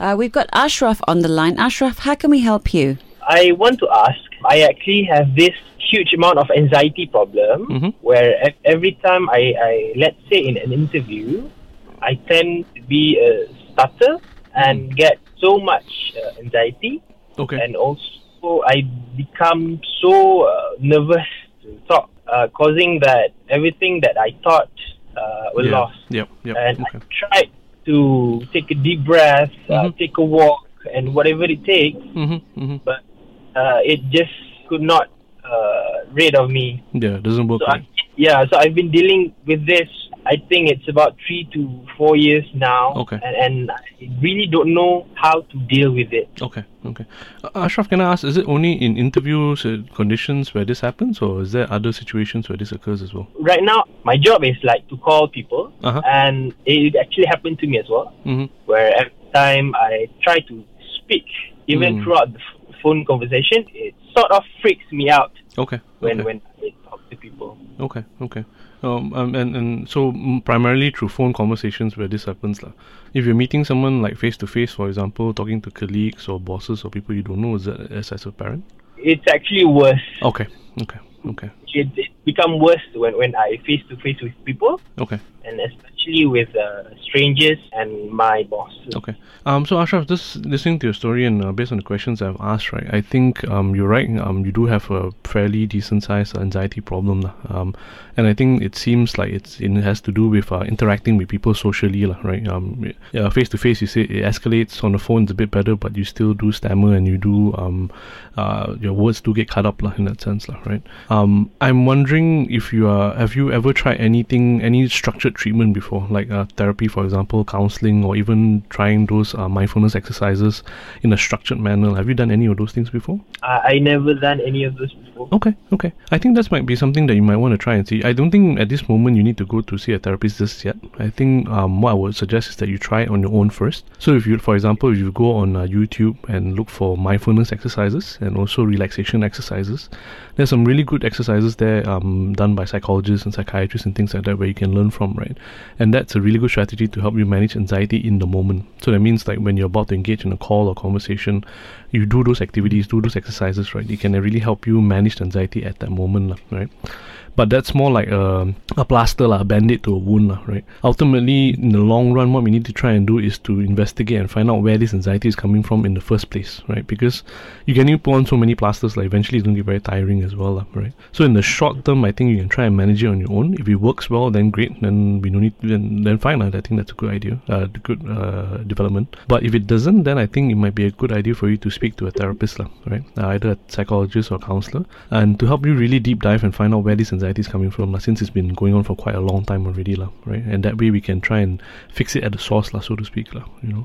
Uh, we've got Ashraf on the line. Ashraf, how can we help you? I want to ask. I actually have this huge amount of anxiety problem Mhm. where every time I, I, let's say in an interview, I tend to be a stutter and get so much uh, anxiety, Okay. and also I become so uh, nervous to talk, uh, causing that everything that I thought uh, was yeah. lost. Yep. Yep. And Okay. I tried to take a deep breath, uh, Mhm. take a walk, and whatever it takes, Mhm. Mhm. but uh, it just could not uh, rid of me. Yeah. It doesn't work. So I, yeah, so I've been dealing with this. I think it's about three to four years now, Okay. and, and I really don't know how to deal with it. Okay, okay. Uh, Ashraf, can I ask, is it only in interviews uh, conditions where this happens, or is there other situations where this occurs as well? Right now, my job is like to call people, Uh-huh. and it actually happened to me as well. Mm-hmm. Where every time I try to speak, even Mm. throughout the f- phone conversation, it sort of freaks me out Okay. when okay. when I talk to people. Okay, okay. Um, um, and, and so primarily through phone conversations where this happens. lah. If you're meeting someone like face to face, for example, talking to colleagues or bosses or people you don't know, is that as, as a parent? It's actually worse. Okay, okay, okay, it, it become worse when, when I face to face with people okay, and especially with uh, strangers and my boss. okay. Um, so Ashraf, just listening to your story and uh, based on the questions I've asked, right, I think um, you're right. Um, you do have a fairly decent sized anxiety problem, lah. Um, and I think it seems like it's it has to do with uh, interacting with people socially, lah, right? Um, yeah, face to face, you say it escalates on the phone, it's a bit better, but you still do stammer and you do um, uh, your words do get cut up, lah, in that sense, lah, right? Um, I'm wondering if you are have you ever tried anything, any structured treatment before, like uh, therapy, for example, counseling, or even trying those uh, mindfulness exercises in a structured manner? Have you done any of those things before? I, I never done any of those before. Okay, okay. I think that might be something that you might want to try and see. I don't think at this moment you need to go to see a therapist just yet. I think um, what I would suggest is that you try it on your own first. So if you, for example, if you go on uh, YouTube and look for mindfulness exercises and also relaxation exercises, there's some really good exercises there um, Um, done by psychologists and psychiatrists and things like that where you can learn from, right? And that's a really good strategy to help you manage anxiety in the moment. So that means like when you're about to engage in a call or conversation, you do those activities, do those exercises, right? It can really help you manage anxiety at that moment, right? But that's more like a, a plaster, lah, a band-aid to a wound, lah, right? Ultimately, in the long run, what we need to try and do is to investigate and find out where this anxiety is coming from in the first place, right? Because you can only put on so many plasters, like eventually it's going to be very tiring as well, lah, right? So in the short term, I think you can try and manage it on your own. If it works well, then great. Then we don't need then then fine. lah. I think that's a good idea, uh, good uh, development. But if it doesn't, then I think it might be a good idea for you to speak to a therapist, lah, right? Uh, either a psychologist or a counselor, and to help you really deep dive and find out where this anxiety is coming from, lah, since it's been going on for quite a long time already, lah, right? And that way we can try and fix it at the source, lah, so to speak, lah, you know.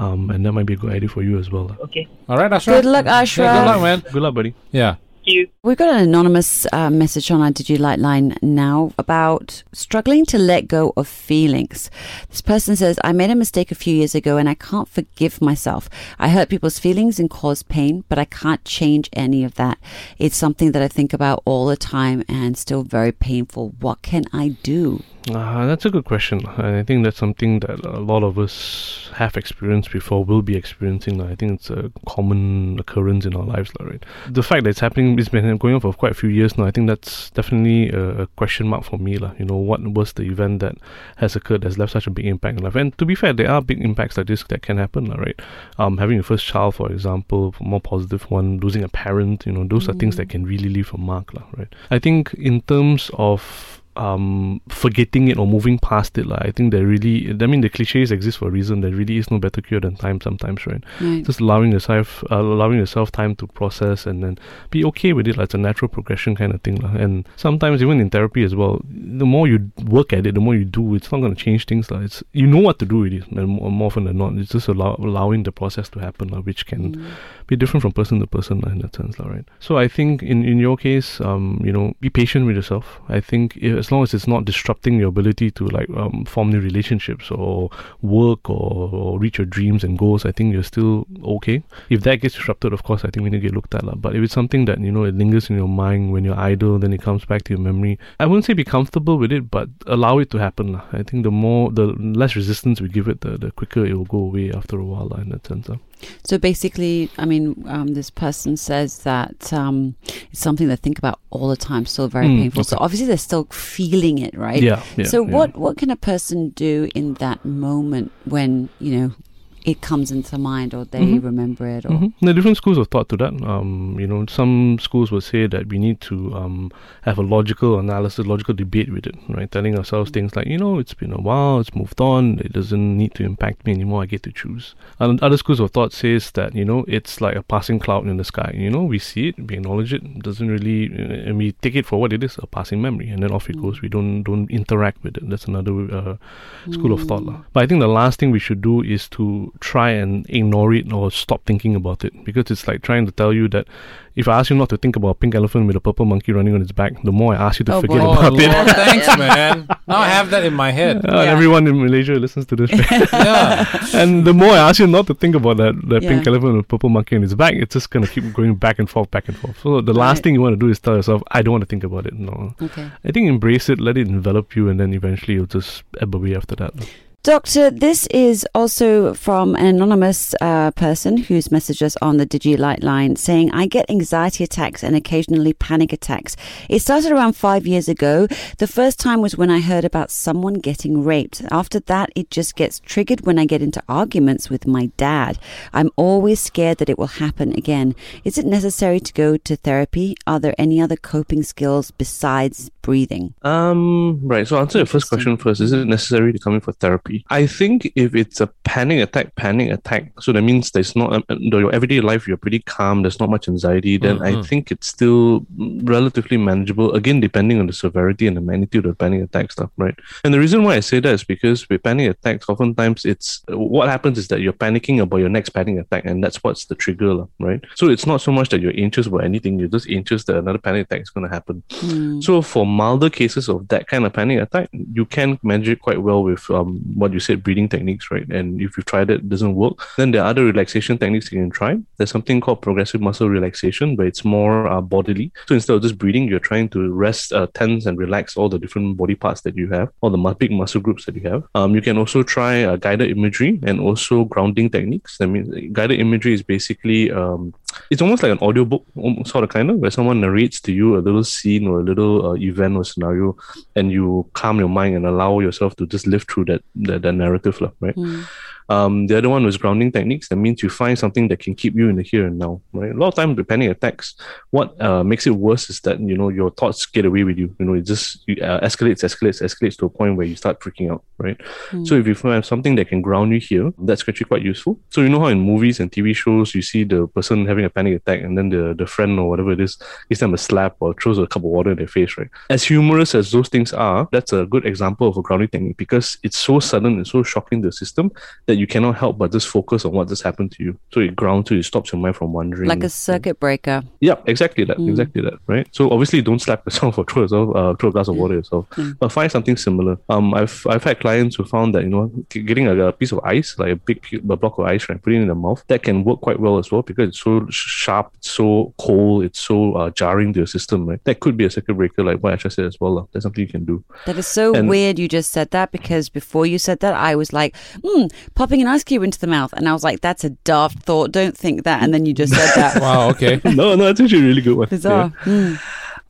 Um, and that might be a good idea for you as well. lah. Okay, All right, Ashraf. Good luck, Yeah, Ashraf. good luck, man. Good luck, buddy. Yeah. You. We've got an anonymous uh, message on our DigiLight line now about struggling to let go of feelings. This person says, I made a mistake a few years ago and I can't forgive myself. I hurt people's feelings and caused pain, but I can't change any of that. It's something that I think about all the time and still very painful. What can I do? Uh, that's a good question. And I think that's something that a lot of us have experienced before, will be experiencing. I think it's a common occurrence in our lives, right? The fact that it's happening, it's been going on for quite a few years now. I think that's definitely a, question mark for me. You know, what was the event that has occurred that's left such a big impact in life? And to be fair, there are big impacts like this that can happen, right? Um, having a first child, for example, more positive one, losing a parent, you know, those are things that can really leave a mark, lah, right? I think in terms of um forgetting it or moving past it like, i think there really i mean the cliches exist for a reason there really is no better cure than time sometimes right Right. just allowing yourself uh, allowing yourself time to process and then be okay with it like it's a natural progression kind of thing lah. and sometimes even in therapy as well the more you work at it the more you do it's not going to change things lah. it's you know what to do with it and more, more often than not it's just allow, allowing the process to happen lah, which can be different from person to person lah, in that sense lah, right so i think in in your case um you know be patient with yourself i think i as long as it's not disrupting your ability to like um, form new relationships or work or, or reach your dreams and goals, I think you're still okay. If that gets disrupted, of course, I think we need to get looked at. La. But if it's something that you know it lingers in your mind when you're idle, then it comes back to your memory. I wouldn't say be comfortable with it, but allow it to happen. La. I think the more, the less resistance we give it, the, the quicker it will go away after a while. La, in that sense. La. So basically, I mean, um, this person says that um, it's something they think about all the time, still very Mm, painful. So obviously, they're still feeling it, right? Yeah. yeah so yeah. what what can a person do in that moment when you know it comes into mind or they Mhm. remember it or Mhm. There are different schools of thought to that. Um, you know, some schools will say that we need to um, have a logical analysis, logical debate with it, right? Telling ourselves things like, you know, it's been a while, it's moved on, it doesn't need to impact me anymore. I get to choose. And other schools of thought says that you know it's like a passing cloud in the sky. You know, we see it, we acknowledge it, it doesn't really, uh, and we take it for what it is, a passing memory, and then off it goes. We don't don't interact with it. That's another uh, school of thought. lah. But I think the last thing we should do is to try and ignore it or stop thinking about it because it's like trying to tell you that if I ask you not to think about a pink elephant with a purple monkey running on its back, the more I ask you to Oh, forget boy. Oh, about Lord, it. thanks, man. Now I have that in my head. Uh, and Yeah. everyone in Malaysia listens to this. Yeah. and the more I ask you not to think about that, that pink elephant with purple monkey on its back, it's just gonna keep going back and forth, back and forth. So the Right. last thing you want to do is tell yourself, I don't want to think about it. No, okay. I think embrace it, let it envelop you, and then eventually you'll just ebb away after that. Doctor, this is also from an anonymous uh, person who's messaged us on the DigiLight line saying, I get anxiety attacks and occasionally panic attacks. It started around five years ago. The first time was when I heard about someone getting raped. After that, it just gets triggered when I get into arguments with my dad. I'm always scared that it will happen again. Is it necessary to go to therapy? Are there any other coping skills besides breathing? Um, right. So answer your first question first. Is it necessary to come in for therapy? I think if it's a panic attack, panic attack, so that means there's not um, though your everyday life you're pretty calm, there's not much anxiety. Then I Mhm. think it's still relatively manageable. Again, depending on the severity and the magnitude of panic attack stuff, right? And the reason why I say that is because with panic attacks, oftentimes it's what happens is that you're panicking about your next panic attack, and that's what's the trigger, lah, right? So it's not so much that you're anxious about anything; you're just anxious that another panic attack is going to happen. Hmm. So for milder cases of that kind of panic attack, you can manage it quite well with um, what you said, breathing techniques, right? And if you've tried it, it doesn't work, then there are other relaxation techniques you can try. There's something called progressive muscle relaxation, where it's more uh, bodily. So instead of just breathing, you're trying to rest, uh, tense, and relax all the different body parts that you have, all the big muscle groups that you have. Um, you can also try uh, guided imagery and also grounding techniques. That means guided imagery is basically um, it's almost like an audiobook, um, sort of kind of, where someone narrates to you a little scene or a little uh, event or scenario, and you calm your mind and allow yourself to just live through that that, that narrative, right? Hmm. Um, the other one was grounding techniques. That means you find something that can keep you in the here and now, right? A lot of times with panic attacks, what uh, makes it worse is that you know your thoughts get away with you. You know, it just you, uh, escalates, escalates, escalates to a point where you start freaking out, right? So if you find something that can ground you here, that's actually quite useful. So you know how in movies and TV shows you see the person having a panic attack and then the the friend or whatever it is gives them a slap or throws a cup of water in their face, right? As humorous as those things are, that's a good example of a grounding technique because it's so sudden and so shocking to the system that you cannot help but just focus on what just happened to you. So it grounds you, it stops your mind from wandering. Like a circuit breaker. Yeah, exactly that. Mm. Exactly that. Right. So obviously, don't slap yourself or throw yourself, uh, throw a glass of water yourself. Mm. But find something similar. Um, I've I've had clients who found that you know getting a, a piece of ice, like a big a block of ice, right, putting it in the mouth, that can work quite well as well because it's so sharp, it's so cold, it's so uh, jarring to your system. Right. That could be a circuit breaker, like what I just said as well. lah. That's something you can do. That is so And- weird you just said that because before you said that, I was like, hmm, popping an ice cube into the mouth. And I was like, that's a daft thought. Don't think that. And then you just said that. Wow. Okay. no, no, that's actually a really good one. Bizarre. Hmm.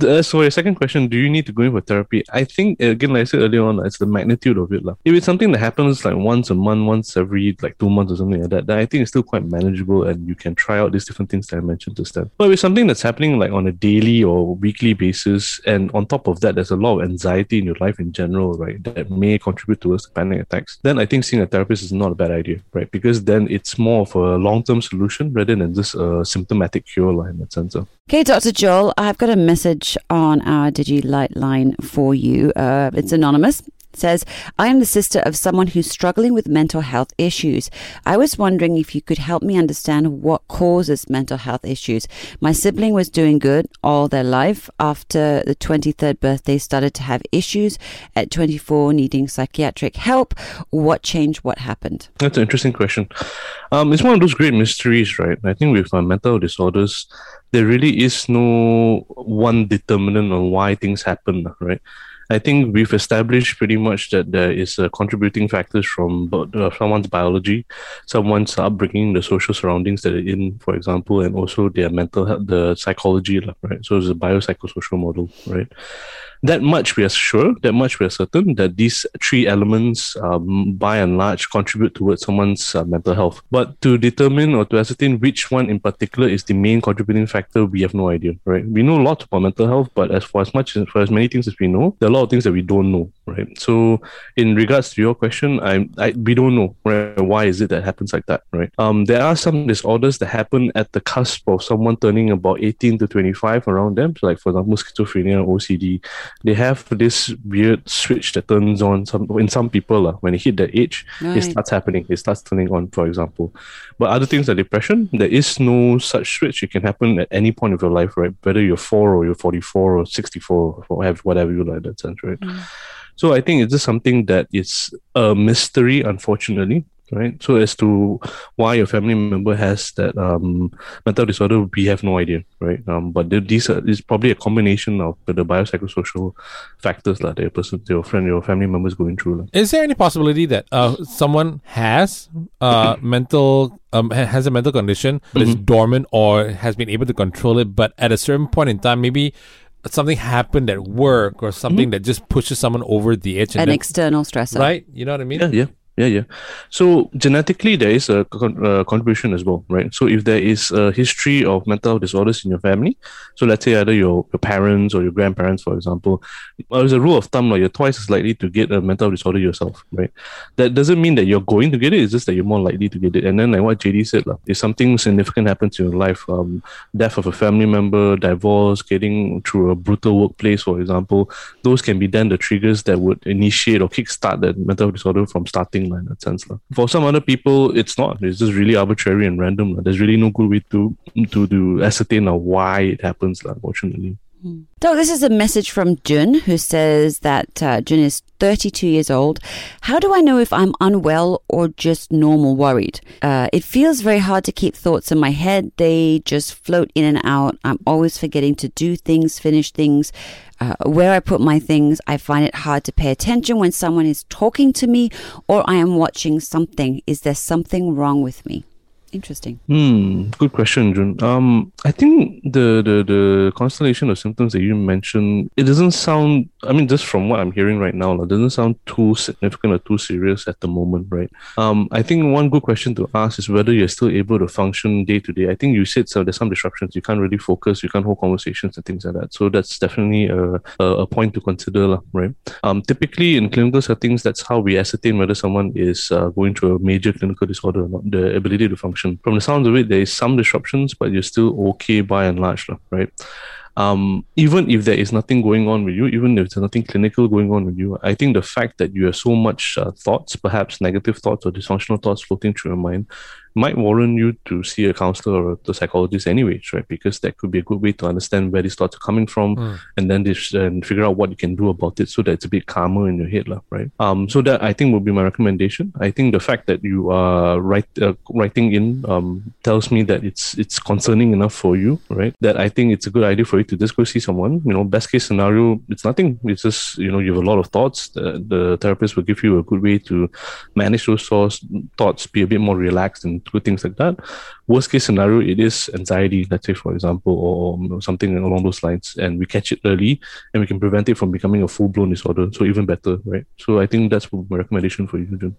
Uh, so your second question, do you need to go in for therapy? I think again, like I said earlier on, it's the magnitude of it. lah. If it's something that happens like once a month, once every like two months or something like that, then I think it's still quite manageable and you can try out these different things that I mentioned just then. But if it's something that's happening like on a daily or weekly basis, and on top of that, there's a lot of anxiety in your life in general, right? That may contribute towards the panic attacks, then I think seeing a therapist is not a bad idea, right? Because then it's more of a long-term solution rather than just a symptomatic cure line in that sense. Okay, Dr. Joel, I've got a message on our DigiLight line for you. Uh, it's anonymous. Says, I am the sister of someone who's struggling with mental health issues. I was wondering if you could help me understand what causes mental health issues. My sibling was doing good all their life. After the 23rd birthday, started to have issues. At 24, needing psychiatric help. What changed? What happened? That's an interesting question. Um, it's one of those great mysteries, right? I think with uh, mental disorders, there really is no one determinant on why things happen, right? I think we've established pretty much that there is a contributing factors from uh, someone's biology, someone's upbringing, the social surroundings that they're in, for example, and also their mental health, the psychology, right? So it's a biopsychosocial model, right? that much we are sure, that much we are certain that these three elements, um, by and large, contribute towards someone's uh, mental health. But to determine or to ascertain which one in particular is the main contributing factor, we have no idea, right? We know a lot about mental health, but as for as much as for as many things as we know, there are lot of things that we don't know, right? So, in regards to your question, I, I we don't know, right? Why is it that happens like that, right? Um, there are some disorders that happen at the cusp of someone turning about 18 to 25 around them, so like for example, schizophrenia, OCD they have this weird switch that turns on some in some people uh, when they hit that age right. it starts happening it starts turning on for example but other things like depression there is no such switch it can happen at any point of your life right whether you're 4 or you're 44 or 64 or whatever you like that sense right mm. So i think it's just something that is a mystery unfortunately right? So as to why your family member has that um, mental disorder, we have no idea, right? Um, but these are is probably a combination of the biopsychosocial factors that your person, your friend, your family members going through. Is there any possibility that uh, someone has uh, mental um, has a mental condition but mm-hmm. is dormant or has been able to control it, but at a certain point in time, maybe something happened at work or something mm-hmm. that just pushes someone over the edge. An then, external stressor, right? You know what I mean? Yeah, yeah. Yeah, yeah. So genetically, there is a con- uh, contribution as well, right? So if there is a history of mental disorders in your family, so let's say either your, your parents or your grandparents, for example, there's a rule of thumb, like you're twice as likely to get a mental disorder yourself, right? That doesn't mean that you're going to get it. It's just that you're more likely to get it. And then, like what JD said, like, if something significant happens in your life, um, death of a family member, divorce, getting through a brutal workplace, for example, those can be then the triggers that would initiate or kickstart that mental disorder from starting sense. La. For some other people, it's not. It's just really arbitrary and random. La. There's really no good way to to, to ascertain uh, why it happens, la, unfortunately. Hmm. So this is a message from Jun, who says that uh, Jun is 32 years old. How do I know if I'm unwell or just normal worried? Uh, it feels very hard to keep thoughts in my head. They just float in and out. I'm always forgetting to do things, finish things. Uh, where I put my things, I find it hard to pay attention when someone is talking to me or I am watching something. Is there something wrong with me? Interesting. Hmm. Good question, Jun. Um, I think the, the the constellation of symptoms that you mentioned, it doesn't sound. I mean, just from what I'm hearing right now, it doesn't sound too significant or too serious at the moment, right? Um, I think one good question to ask is whether you're still able to function day to day. I think you said so. There's some disruptions. You can't really focus. You can't hold conversations and things like that. So that's definitely a a, a point to consider, right? Um, typically in clinical settings, that's how we ascertain whether someone is uh, going through a major clinical disorder or not. The ability to function From the sounds of it, there is some disruptions, but you're still okay by and large, right? Um, even if there is nothing going on with you, even if there's nothing clinical going on with you, I think the fact that you have so much uh, thoughts, perhaps negative thoughts or dysfunctional thoughts floating through your mind, might warrant you to see a counselor or a psychologist anyways, right? Because that could be a good way to understand where these thoughts are coming from mm. and then this, and figure out what you can do about it so that it's a bit calmer in your head, right? Um, so that I think would be my recommendation. I think the fact that you are write, uh, writing in um, tells me that it's it's concerning enough for you, right? That I think it's a good idea for you to just go see someone. You know, best case scenario, it's nothing. It's just, you know, you have a lot of thoughts. The, the therapist will give you a good way to manage those thoughts, thoughts be a bit more relaxed and good things like that. Worst case scenario, it is anxiety, let's say, for example, or something along those lines, and we catch it early and we can prevent it from becoming a full blown disorder. So, even better, right? So, I think that's my recommendation for you, Jun.